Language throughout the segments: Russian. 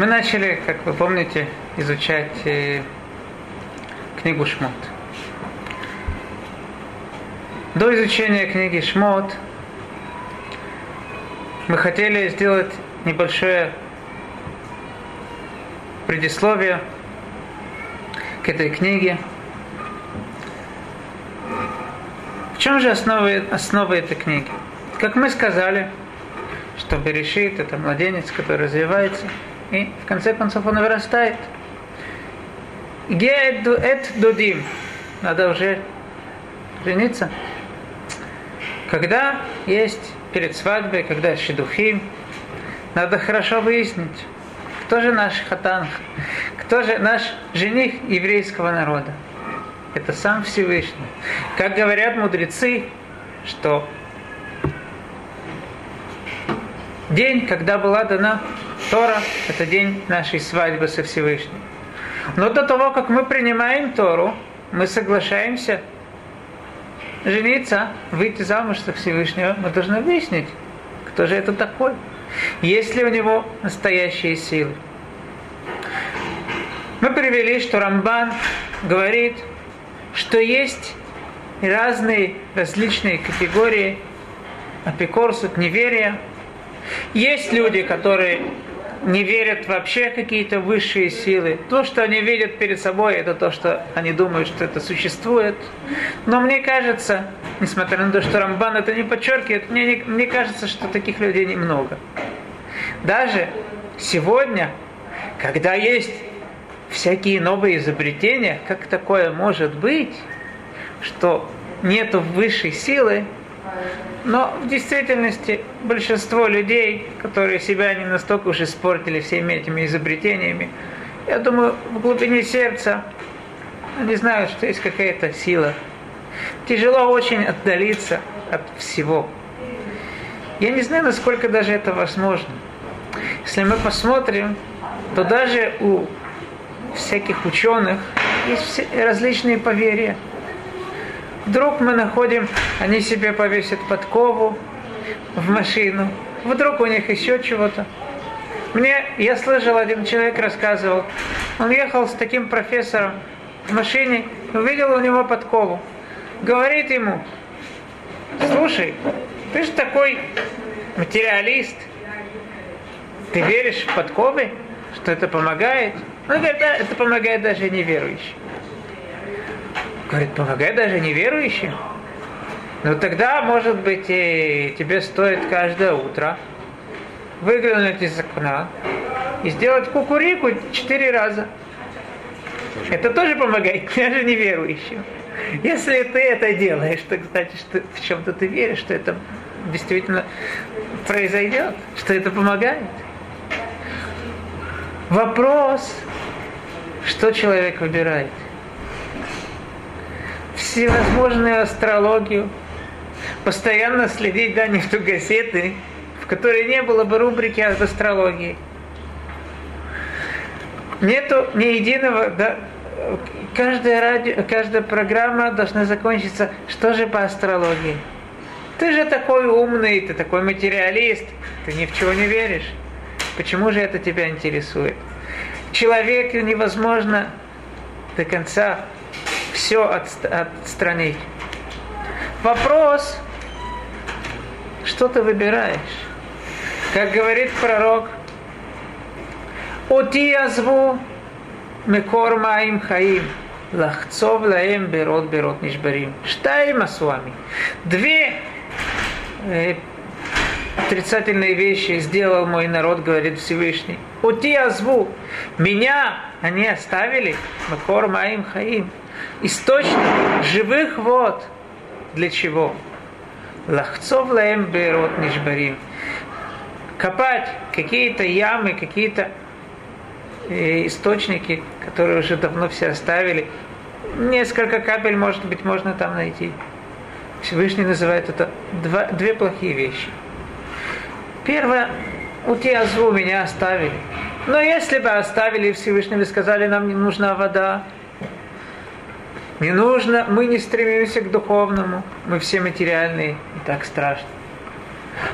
Мы начали, как вы помните, изучать э, книгу Шмот. До изучения книги Шмот мы хотели сделать небольшое предисловие к этой книге. В чем же основа, основа этой книги? Как мы сказали, что Берешит это младенец, который развивается, и в конце концов он вырастает. Геэт дудим. Надо уже жениться. Когда есть перед свадьбой, когда шедухим, надо хорошо выяснить, кто же наш хатан, кто же наш жених еврейского народа. Это сам Всевышний. Как говорят мудрецы, что день, когда была дана Тора, это день нашей свадьбы со Всевышним. Но до того, как мы принимаем Тору, мы соглашаемся жениться, выйти замуж со Всевышнего, мы должны выяснить, кто же это такой. Есть ли у него настоящие силы. Мы привели, что Рамбан говорит, что есть разные различные категории апикорсут, неверия. Есть люди, которые не верят вообще какие-то высшие силы. То, что они видят перед собой, это то, что они думают, что это существует. Но мне кажется, несмотря на то, что Рамбан это не подчеркивает, мне, не, мне кажется, что таких людей немного. Даже сегодня, когда есть всякие новые изобретения, как такое может быть, что нету высшей силы, но в действительности большинство людей, которые себя не настолько уж испортили всеми этими изобретениями, я думаю, в глубине сердца они знают, что есть какая-то сила. Тяжело очень отдалиться от всего. Я не знаю, насколько даже это возможно. Если мы посмотрим, то даже у всяких ученых есть различные поверья – Вдруг мы находим, они себе повесят подкову в машину. Вдруг у них еще чего-то. Мне, я слышал, один человек рассказывал, он ехал с таким профессором в машине, увидел у него подкову. Говорит ему, слушай, ты же такой материалист, ты веришь в подковы, что это помогает? Он говорит, да, это помогает даже неверующим. Говорит, помогай даже неверующим. Ну тогда, может быть, и тебе стоит каждое утро выглянуть из окна и сделать кукурику четыре раза. Это тоже помогает даже неверующим. Если ты это делаешь, то, кстати, что в чем-то ты веришь, что это действительно произойдет, что это помогает. Вопрос, что человек выбирает – всевозможную астрологию, постоянно следить да, не в ту газеты, в которой не было бы рубрики об астрологии. Нету ни единого, да, каждая, радио, каждая программа должна закончиться, что же по астрологии. Ты же такой умный, ты такой материалист, ты ни в чего не веришь. Почему же это тебя интересует? Человеку невозможно до конца все от, отстранить. Вопрос, что ты выбираешь? Как говорит пророк, Оти язву мекор маим хаим, лахцов лаем берот берот нишбарим. Штайма с вами. Две э, отрицательные вещи сделал мой народ, говорит Всевышний. Ути азву. Меня они оставили. Макор маим хаим источник живых вод. Для чего? Лахцов лаем берот нишбарим. Копать какие-то ямы, какие-то э, источники, которые уже давно все оставили. Несколько капель, может быть, можно там найти. Всевышний называет это два, две плохие вещи. Первое, у тебя зву меня оставили. Но если бы оставили Всевышнего и сказали, нам не нужна вода, не нужно, мы не стремимся к духовному, мы все материальные, и так страшно.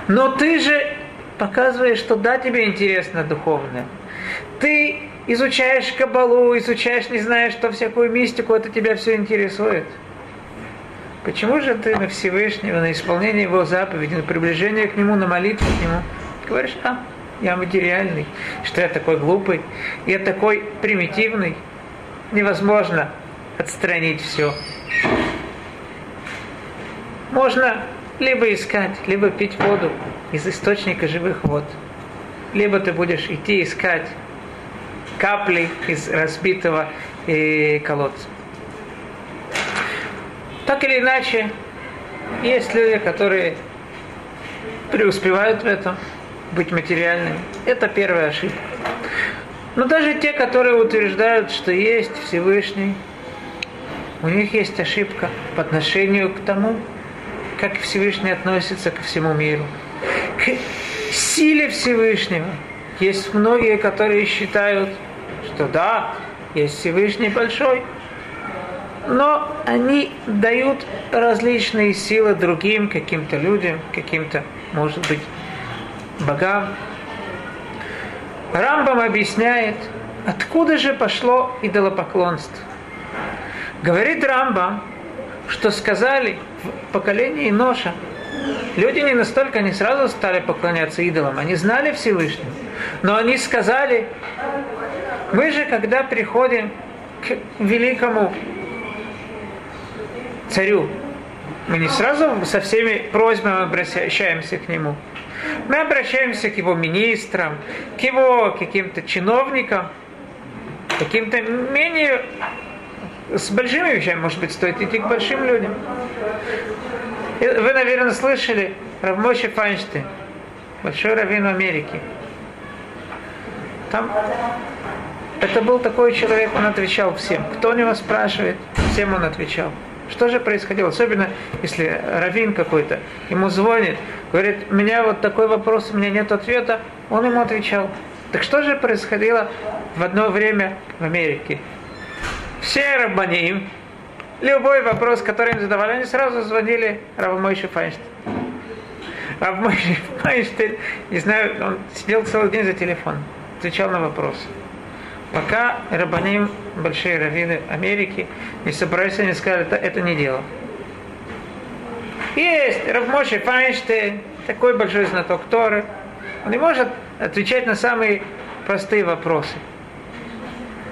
Но ты же показываешь, что да, тебе интересно духовное. Ты изучаешь кабалу, изучаешь, не знаешь, что всякую мистику, это тебя все интересует. Почему же ты на Всевышнего, на исполнение Его заповеди, на приближение к Нему, на молитву к Нему, говоришь, а, я материальный, что я такой глупый, я такой примитивный, невозможно отстранить все. Можно либо искать, либо пить воду из источника живых вод, либо ты будешь идти искать капли из разбитого э, колодца. Так или иначе, есть люди, которые преуспевают в этом, быть материальными. Это первая ошибка. Но даже те, которые утверждают, что есть Всевышний, у них есть ошибка по отношению к тому, как Всевышний относится ко всему миру. К силе Всевышнего. Есть многие, которые считают, что да, есть Всевышний большой, но они дают различные силы другим каким-то людям, каким-то, может быть, богам. Рамбам объясняет, откуда же пошло идолопоклонство. Говорит Рамбам, что сказали в поколении Ноша, люди не настолько не сразу стали поклоняться идолам, они знали Всевышнего, но они сказали, мы же, когда приходим к великому царю, мы не сразу со всеми просьбами обращаемся к нему. Мы обращаемся к его министрам, к его каким-то чиновникам, каким-то менее с большими вещами, может быть, стоит идти к большим людям. Вы, наверное, слышали Равмойши Файнштейн, большой раввин в Америке. Там это был такой человек, он отвечал всем. Кто у него спрашивает, всем он отвечал. Что же происходило? Особенно, если раввин какой-то ему звонит, говорит, у меня вот такой вопрос, у меня нет ответа, он ему отвечал. Так что же происходило в одно время в Америке? Все рабаним, любой вопрос, который им задавали, они сразу звонили Равмойше Файнштейн. Равмойше Файнштейн, не знаю, он сидел целый день за телефон, отвечал на вопросы. Пока рабаним, большие раввины Америки, не собрались, они сказали, это, это не дело. Есть Равмоши Файнштейн, такой большой знаток Торы. Он не может отвечать на самые простые вопросы.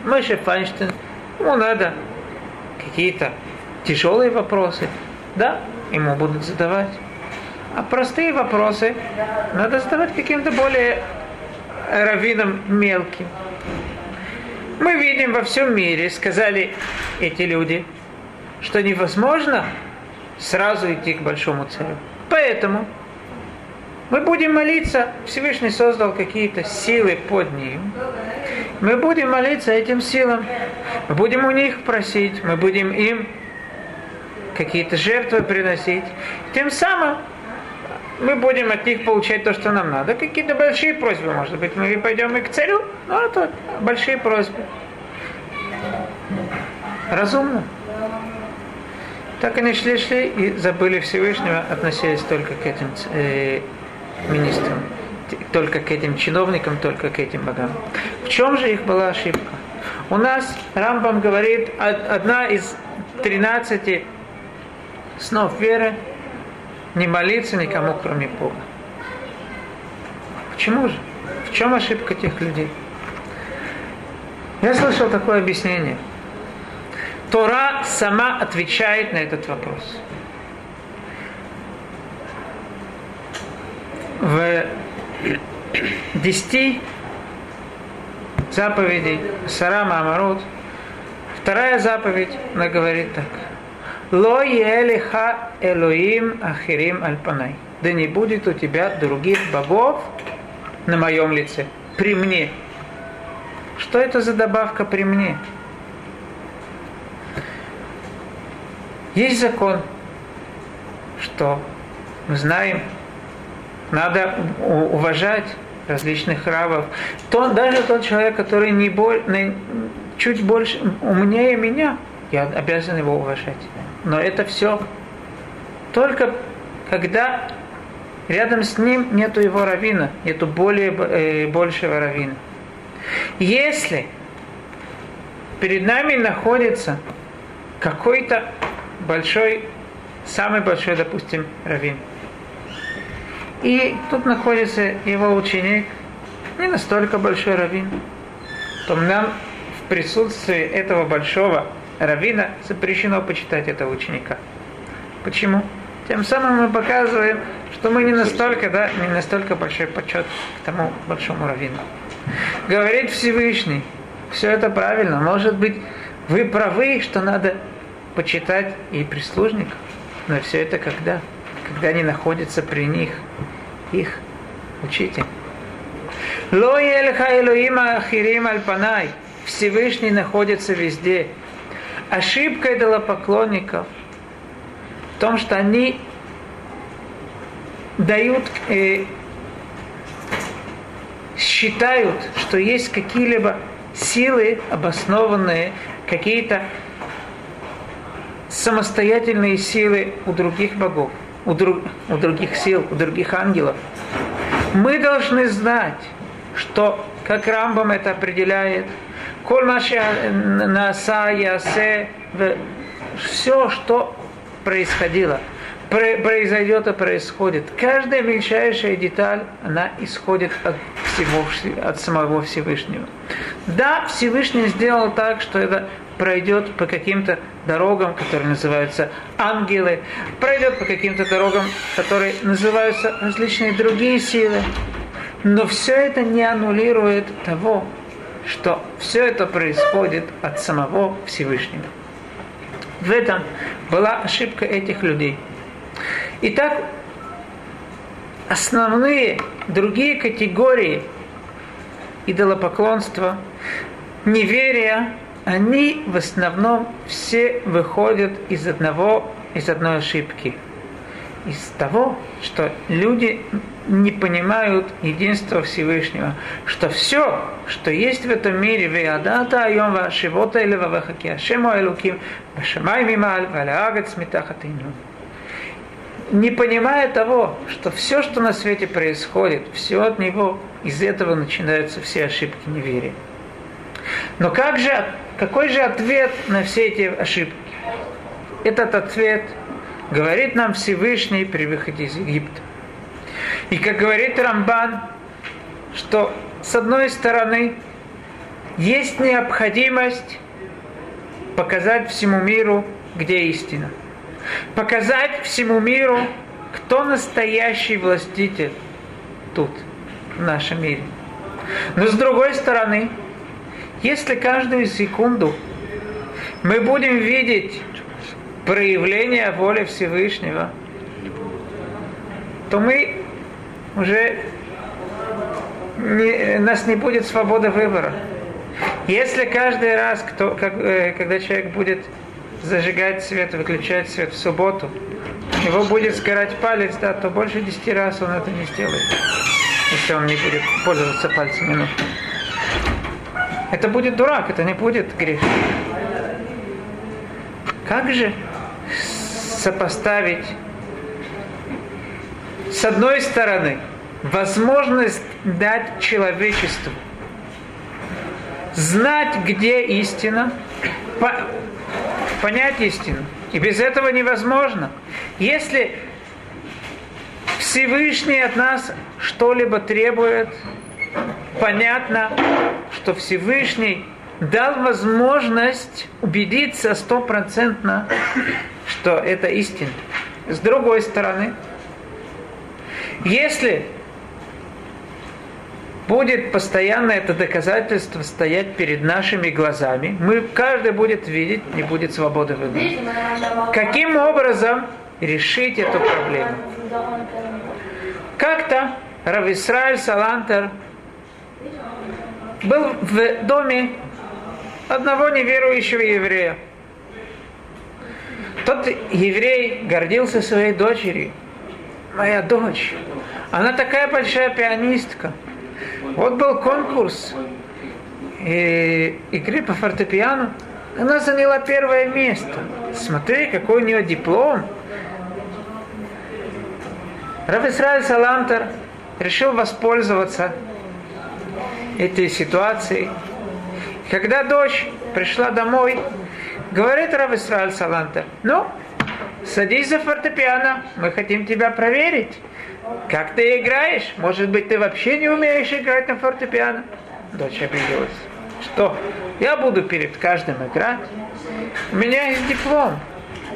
Мойше Файнштейн, ему надо какие-то тяжелые вопросы, да, ему будут задавать. А простые вопросы надо задавать каким-то более раввинам мелким. Мы видим во всем мире, сказали эти люди, что невозможно сразу идти к большому царю. Поэтому мы будем молиться, Всевышний создал какие-то силы под ним. Мы будем молиться этим силам. Мы будем у них просить, мы будем им какие-то жертвы приносить. Тем самым мы будем от них получать то, что нам надо. Какие-то большие просьбы, может быть, мы пойдем и к царю, но это большие просьбы. Разумно. Так они шли, шли и забыли Всевышнего, относились только к этим э, министрам, только к этим чиновникам, только к этим богам. В чем же их была ошибка? У нас Рамбам говорит, одна из 13 снов веры не молиться никому, кроме Бога. Почему же? В чем ошибка тех людей? Я слышал такое объяснение. Тора сама отвечает на этот вопрос. В десяти заповедей Сарама Амарут, вторая заповедь, она говорит так. Ло елиха Элоим Ахирим Альпанай. Да не будет у тебя других богов на моем лице, при мне. Что это за добавка при мне? Есть закон, что мы знаем, надо уважать различных рабов. То, даже тот человек, который не боль, чуть больше умнее меня, я обязан его уважать. Но это все только когда рядом с ним нету его равина, нету более, э, большего равина. Если перед нами находится какой-то большой, самый большой, допустим, раввин, и тут находится его ученик, не настолько большой раввин, то нам в присутствии этого большого раввина запрещено почитать этого ученика. Почему? Тем самым мы показываем, что мы не настолько, да, не настолько большой почет к тому большому раввину. Говорит Всевышний, все это правильно. Может быть, вы правы, что надо почитать и прислужников. Но все это когда? Когда они находятся при них, их учите. Ло Элоима Ахирим Альпанай. Всевышний находится везде. Ошибка идолопоклонников в том, что они дают, э, считают, что есть какие-либо силы обоснованные, какие-то самостоятельные силы у других богов, у, друг, у других сил, у других ангелов. Мы должны знать, что, как Рамбам это определяет, коль наса ясе, все, что происходило, произойдет и происходит. Каждая мельчайшая деталь, она исходит от, всего, от самого Всевышнего. Да, Всевышний сделал так, что это пройдет по каким-то дорогам, которые называются ангелы, пройдет по каким-то дорогам, которые называются различные другие силы. Но все это не аннулирует того, что все это происходит от самого Всевышнего. В этом была ошибка этих людей. Итак, основные другие категории идолопоклонства, неверия, они в основном все выходят из одного, из одной ошибки. Из того, что люди не понимают единства Всевышнего, что все, что есть в этом мире, веадата айом вашивота или вавахаки ашему элуким, вашамай мималь, валаагат смитахатину. Не понимая того, что все, что на свете происходит, все от него, из этого начинаются все ошибки неверия. Но как же, какой же ответ на все эти ошибки? Этот ответ говорит нам Всевышний при выходе из Египта. И как говорит Рамбан, что с одной стороны есть необходимость показать всему миру, где истина. Показать всему миру, кто настоящий властитель тут, в нашем мире. Но с другой стороны, если каждую секунду мы будем видеть проявление воли Всевышнего, то мы уже не, нас не будет свободы выбора. Если каждый раз, кто, как, э, когда человек будет зажигать свет, выключать свет в субботу, его будет сгорать палец, да, то больше десяти раз он это не сделает, если он не будет пользоваться пальцем минутно. Это будет дурак, это не будет грешник. Как же сопоставить с одной стороны, возможность дать человечеству знать, где истина, по, понять истину. И без этого невозможно. Если Всевышний от нас что-либо требует, понятно, что Всевышний дал возможность убедиться стопроцентно, что это истина. С другой стороны, если будет постоянно это доказательство стоять перед нашими глазами, мы каждый будет видеть, не будет свободы выбора. Каким образом решить эту проблему? Как-то Рависраиль Салантер был в доме одного неверующего еврея. Тот еврей гордился своей дочерью. Моя дочь, она такая большая пианистка. Вот был конкурс и, игры по фортепиано. Она заняла первое место. Смотри, какой у нее диплом. Исраиль Салантер решил воспользоваться этой ситуацией. Когда дочь пришла домой, говорит Рав Исраиль Салантер, ну, садись за фортепиано, мы хотим тебя проверить. Как ты играешь? Может быть, ты вообще не умеешь играть на фортепиано? Дочь обиделась. Что? Я буду перед каждым играть. У меня есть диплом.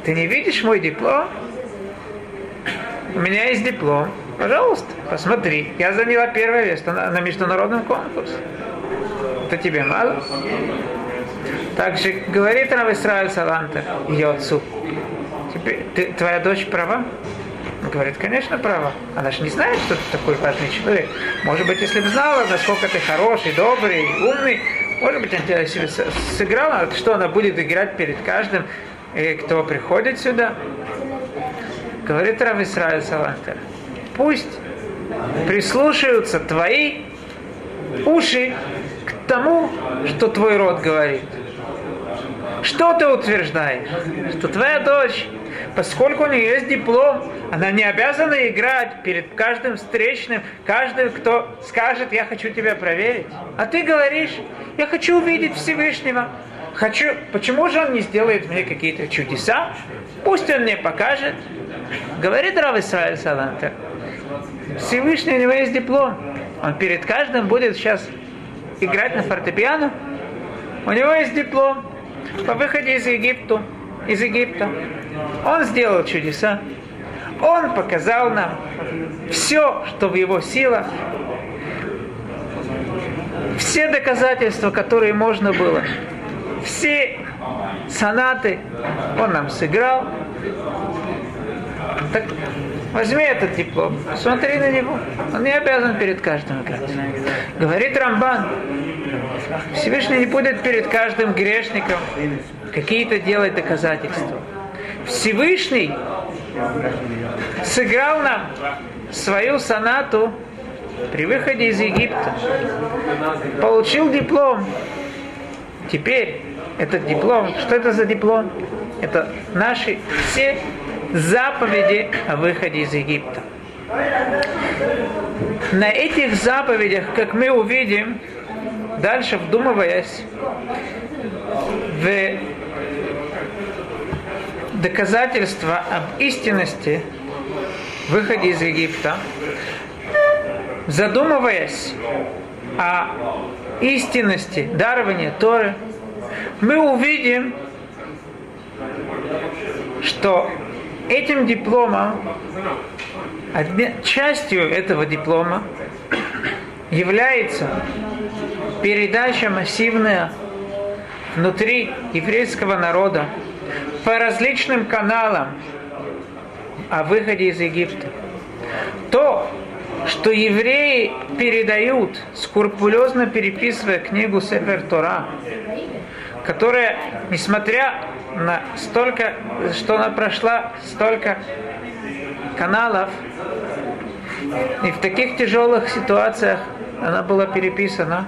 Ты не видишь мой диплом? У меня есть диплом. Пожалуйста, посмотри. Я заняла первое место на, на международном конкурсе. Это тебе мало? Также говорит Рав Исраиль Салантер ее отцу. Теперь, ты, твоя дочь права? Говорит, конечно, права. Она же не знает, что ты такой важный человек. Может быть, если бы знала, насколько ты хороший, добрый, умный, может быть, она себе сыграла, что она будет играть перед каждым, э, кто приходит сюда. Говорит Рав Исраиль Салантер, пусть прислушаются твои уши к тому, что твой род говорит. Что ты утверждаешь? Что твоя дочь поскольку у нее есть диплом, она не обязана играть перед каждым встречным, каждым, кто скажет, я хочу тебя проверить. А ты говоришь, я хочу увидеть Всевышнего. Хочу, почему же он не сделает мне какие-то чудеса? Пусть он мне покажет. Говорит Рав Исраиль Салантер. Всевышний у него есть диплом. Он перед каждым будет сейчас играть на фортепиано. У него есть диплом. По выходе из Египта, из Египта он сделал чудеса. Он показал нам все, что в его силах. Все доказательства, которые можно было. Все сонаты он нам сыграл. Так возьми этот диплом, смотри на него. Он не обязан перед каждым играть. Говорит Рамбан, Всевышний не будет перед каждым грешником какие-то делать доказательства. Всевышний сыграл нам свою сонату при выходе из Египта. Получил диплом. Теперь этот диплом, что это за диплом? Это наши все заповеди о выходе из Египта. На этих заповедях, как мы увидим, дальше вдумываясь в доказательства об истинности выходе из Египта, задумываясь о истинности дарования Торы, мы увидим, что этим дипломом, частью этого диплома является передача массивная внутри еврейского народа по различным каналам о выходе из Египта. То, что евреи передают, скрупулезно переписывая книгу Сефер Тора, которая, несмотря на столько, что она прошла столько каналов, и в таких тяжелых ситуациях она была переписана,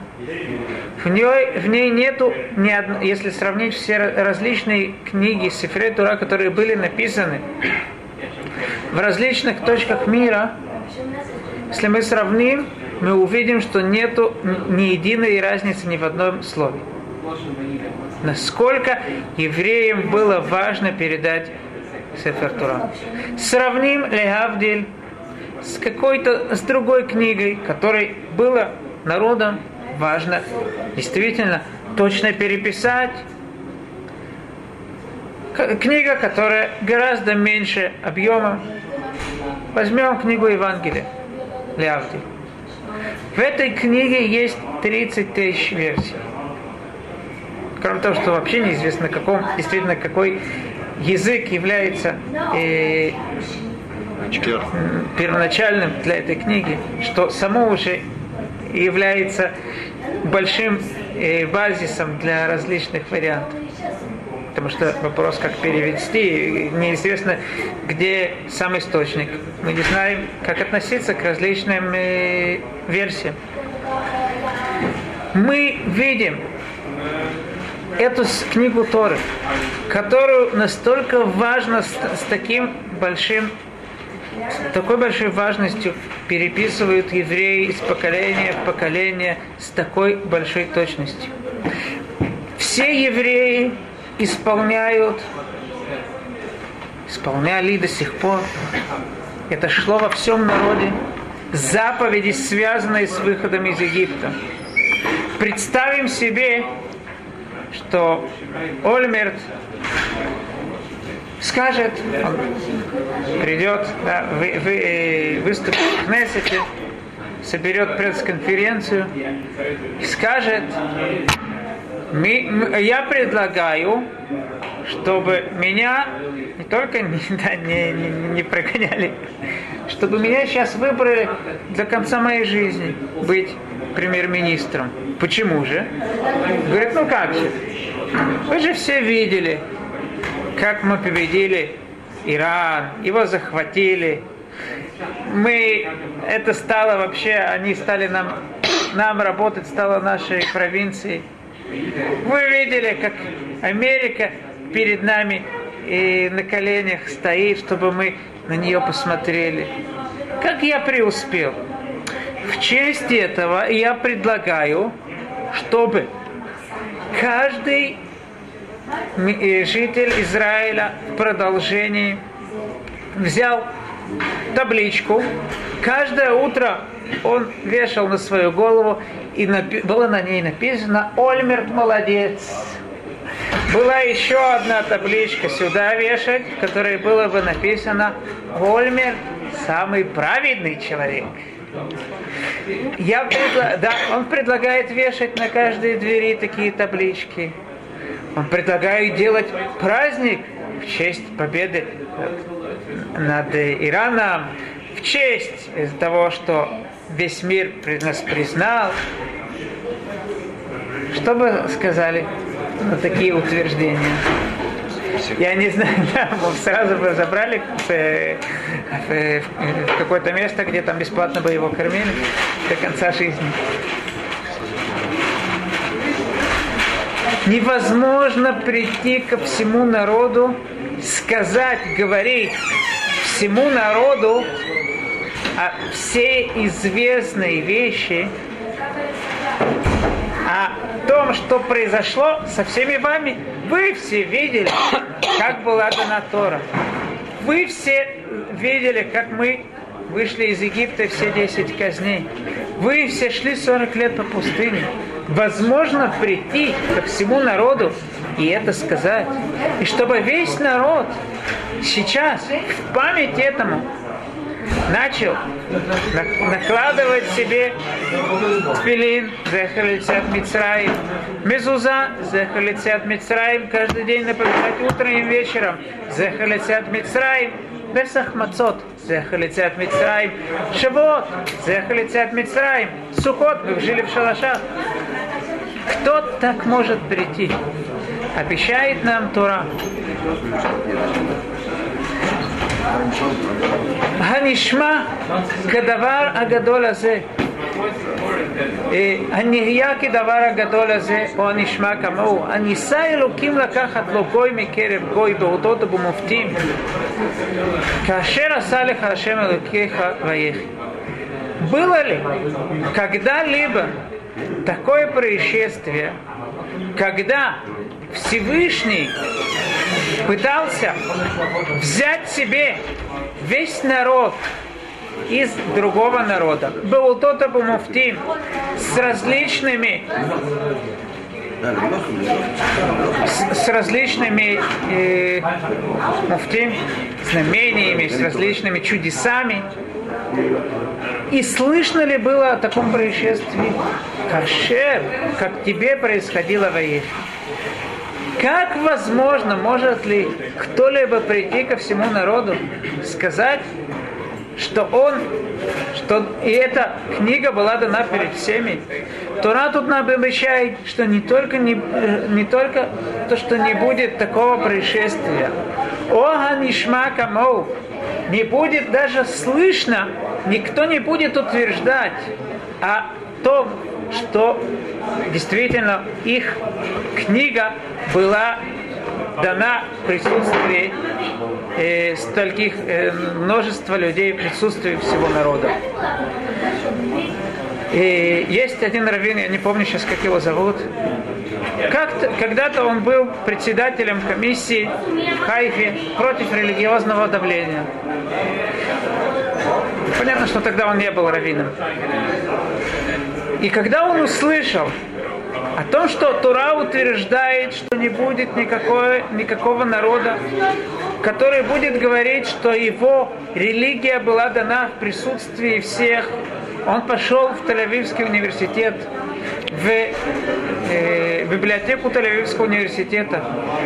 в ней, в ней нету ни одной, если сравнить все различные книги Сифре Тура, которые были написаны в различных точках мира, если мы сравним, мы увидим, что нету ни единой разницы ни в одном слове. Насколько евреям было важно передать Сефер Тура. Сравним Лехавдиль с какой-то, с другой книгой, которой было народом важно действительно точно переписать. Книга, которая гораздо меньше объема. Возьмем книгу Евангелия, Лявди. В этой книге есть 30 тысяч версий. Кроме того, что вообще неизвестно, каком, действительно, какой язык является э, первоначальным для этой книги, что само уже является большим э, базисом для различных вариантов. Потому что вопрос, как перевести, неизвестно, где сам источник. Мы не знаем, как относиться к различным э, версиям. Мы видим эту книгу Торы, которую настолько важно с, с таким большим с такой большой важностью переписывают евреи из поколения в поколение с такой большой точностью. Все евреи исполняют, исполняли до сих пор, это шло во всем народе, заповеди, связанные с выходом из Египта. Представим себе, что Ольмерт скажет, он придет, да, вы, вы, э, выступит в Кнессете, соберет пресс-конференцию скажет, я предлагаю, чтобы меня не только не, да, не, не, не прогоняли, чтобы меня сейчас выбрали до конца моей жизни быть премьер-министром. Почему же? Говорит, ну как же? Вы же все видели, как мы победили Иран, его захватили. Мы, это стало вообще, они стали нам, нам работать, стало нашей провинцией. Вы видели, как Америка перед нами и на коленях стоит, чтобы мы на нее посмотрели. Как я преуспел? В честь этого я предлагаю, чтобы каждый э, житель Израиля в продолжении взял табличку, каждое утро он вешал на свою голову, и было на ней написано «Ольмерт молодец». Была еще одна табличка сюда вешать, в которой было бы написано «Ольмерт самый праведный человек». Я предла... Да, он предлагает вешать на каждой двери такие таблички. Он предлагает делать праздник в честь победы над Ираном, в честь того, что весь мир нас признал. Что бы сказали на такие утверждения? Я не знаю, да, сразу бы забрали в, в, в какое-то место, где там бесплатно бы его кормили до конца жизни. Невозможно прийти ко всему народу, сказать, говорить всему народу о все известные вещи, о том, что произошло со всеми вами. Вы все видели, как была дана Тора. Вы все видели, как мы вышли из Египта все 10 казней. Вы все шли 40 лет по пустыне. Возможно прийти ко всему народу и это сказать. И чтобы весь народ сейчас в память этому начал накладывать себе тфилин, зехалицят Мицраим, мезуза, зехалицят Мицраим, каждый день напоминать утром и вечером, зехалицят Мицраим, Песах Мацот, Зехалицят Мицраим, Шавот, Зехалицят Мицраим, Сухот, мы жили в шалашах. Кто так может прийти? Обещает нам Тора. הנשמע כדבר הגדול הזה, הנהיה כדבר הגדול הזה, או הנשמע כמוהו, הניסה אלוקים לקחת לו גוי מקרב גוי באותות ובמופתים, כאשר עשה לך השם אלוקיך ויחי. Было ли когда-либо такое происшествие, когда Всевышний пытался взять себе весь народ из другого народа. Был тот муфтим с различными с, с различными э, муфтим, знамениями, с различными чудесами. И слышно ли было о таком происшествии? Кашер, как тебе происходило в Аефе? Как возможно, может ли кто-либо прийти ко всему народу, сказать, что он, что и эта книга была дана перед всеми. Тора тут нам обещает, что не только, не, не только то, что не будет такого происшествия. Ога нишма камоу. Не будет даже слышно, никто не будет утверждать о том, что действительно их книга была дана в присутствии э, стольких, э, множества людей, в присутствии всего народа. И есть один раввин, я не помню сейчас, как его зовут. Как-то, когда-то он был председателем комиссии в Хайфе против религиозного давления. Понятно, что тогда он не был раввином. И когда он услышал о том, что Тура утверждает, что не будет никакой, никакого народа, который будет говорить, что его религия была дана в присутствии всех, он пошел в Тель-Авивский университет, в э, библиотеку Тель-Авивского университета,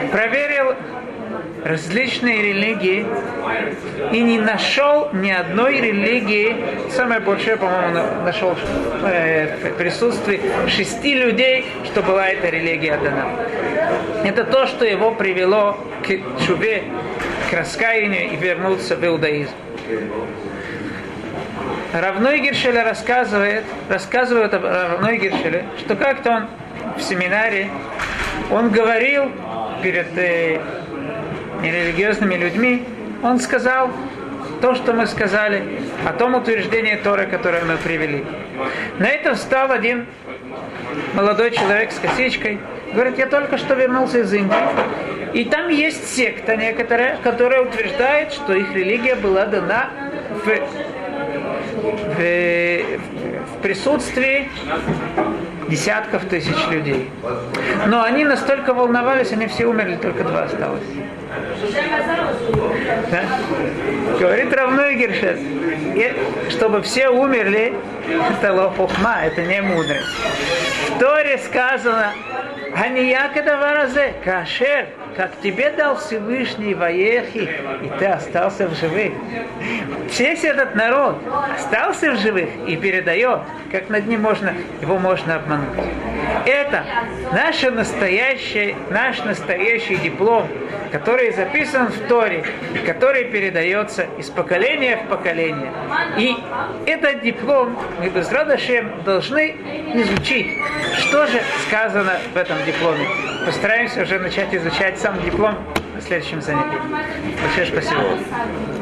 проверил различные религии и не нашел ни одной религии, самое большое, по-моему, нашел э, в присутствии шести людей, что была эта религия дана. Это то, что его привело к чубе, к раскаянию и вернуться в иудаизм. Равной Гершеля рассказывает, рассказывает об Равной Гершеле, что как-то он в семинаре, он говорил перед э, нерелигиозными людьми, он сказал то, что мы сказали, о том утверждении Торы, которое мы привели. На это встал один молодой человек с косичкой, говорит, я только что вернулся из Индии, и там есть секта некоторая, которая утверждает, что их религия была дана в в, в присутствии десятков тысяч людей. Но они настолько волновались, они все умерли, только два осталось. Да? Говорит равной Гершет, чтобы все умерли, это лохухма, это не мудрость. В Торе сказано, Ганияка даваразе, кашер, как тебе дал Всевышний Ваехи, и ты остался в живых. Весь этот народ остался в живых и передает, как над ним можно, его можно обмануть. Это наше настоящее, наш настоящий диплом, который записан в Торе, который передается из поколения в поколение. И этот диплом мы без радошем должны изучить, что же сказано в этом дипломе. Постараемся уже начать изучать сам диплом на следующем занятии. Большое спасибо.